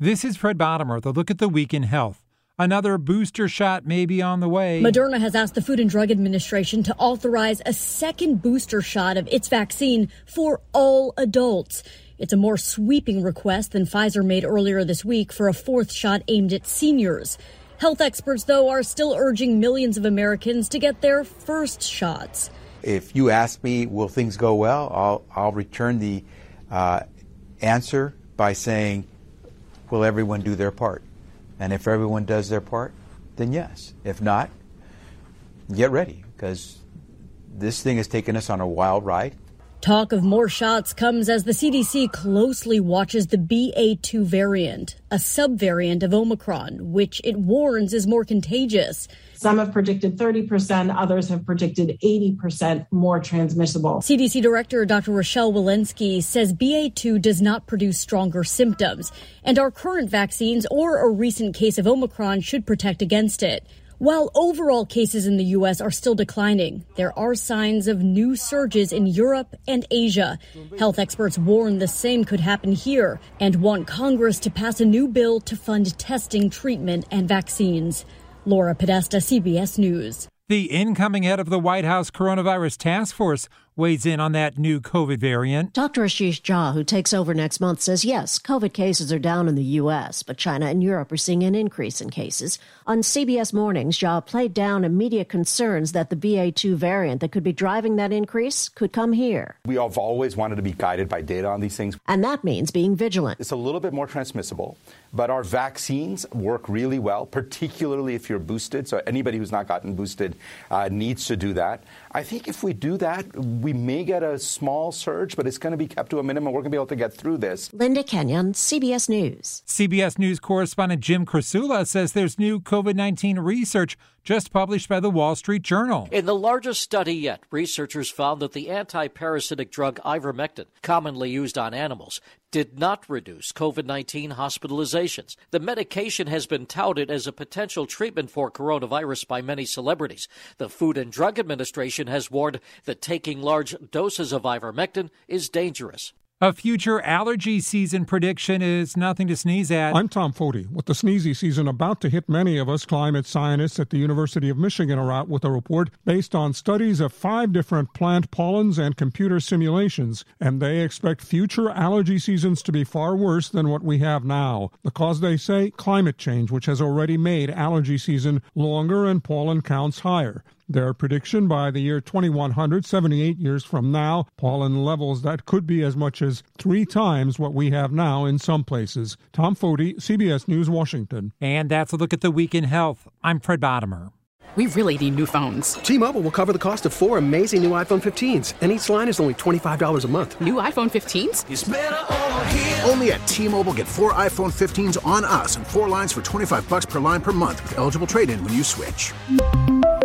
This is Fred Bottomer, the look at the week in health. Another booster shot may be on the way. Moderna has asked the Food and Drug Administration to authorize a second booster shot of its vaccine for all adults. It's a more sweeping request than Pfizer made earlier this week for a fourth shot aimed at seniors. Health experts, though, are still urging millions of Americans to get their first shots. If you ask me, will things go well? I'll, I'll return the uh, answer by saying, will everyone do their part? And if everyone does their part, then yes. If not, get ready because this thing has taken us on a wild ride. Talk of more shots comes as the CDC closely watches the BA2 variant, a subvariant of Omicron, which it warns is more contagious. Some have predicted 30%, others have predicted 80% more transmissible. CDC Director Dr. Rochelle Walensky says BA2 does not produce stronger symptoms, and our current vaccines or a recent case of Omicron should protect against it. While overall cases in the U.S. are still declining, there are signs of new surges in Europe and Asia. Health experts warn the same could happen here and want Congress to pass a new bill to fund testing, treatment, and vaccines. Laura Podesta, CBS News. The incoming head of the White House Coronavirus Task Force weighs in on that new COVID variant. Dr. Ashish Jha, who takes over next month, says yes, COVID cases are down in the U.S., but China and Europe are seeing an increase in cases. On CBS Mornings, Jha played down immediate concerns that the BA2 variant that could be driving that increase could come here. We have always wanted to be guided by data on these things. And that means being vigilant. It's a little bit more transmissible, but our vaccines work really well, particularly if you're boosted. So anybody who's not gotten boosted uh, needs to do that. I think if we do that, we may get a small surge, but it's going to be kept to a minimum. We're going to be able to get through this. Linda Kenyon, CBS News. CBS News correspondent Jim Krasula says there's new COVID 19 research just published by the Wall Street Journal. In the largest study yet, researchers found that the anti parasitic drug ivermectin, commonly used on animals, did not reduce COVID 19 hospitalizations. The medication has been touted as a potential treatment for coronavirus by many celebrities. The Food and Drug Administration has warned that taking large doses of ivermectin is dangerous. A future allergy season prediction is nothing to sneeze at. I'm Tom Foty. With the sneezy season about to hit many of us, climate scientists at the University of Michigan are out with a report based on studies of five different plant pollens and computer simulations, and they expect future allergy seasons to be far worse than what we have now. Because they say climate change, which has already made allergy season longer and pollen counts higher. Their prediction by the year 2100, 78 years from now, pollen levels that could be as much as three times what we have now in some places. Tom Foty, CBS News, Washington. And that's a look at the week in health. I'm Fred Bottomer. We really need new phones. T-Mobile will cover the cost of four amazing new iPhone 15s, and each line is only $25 a month. New iPhone 15s? Only at T-Mobile get four iPhone 15s on us and four lines for 25 bucks per line per month with eligible trade-in when you switch.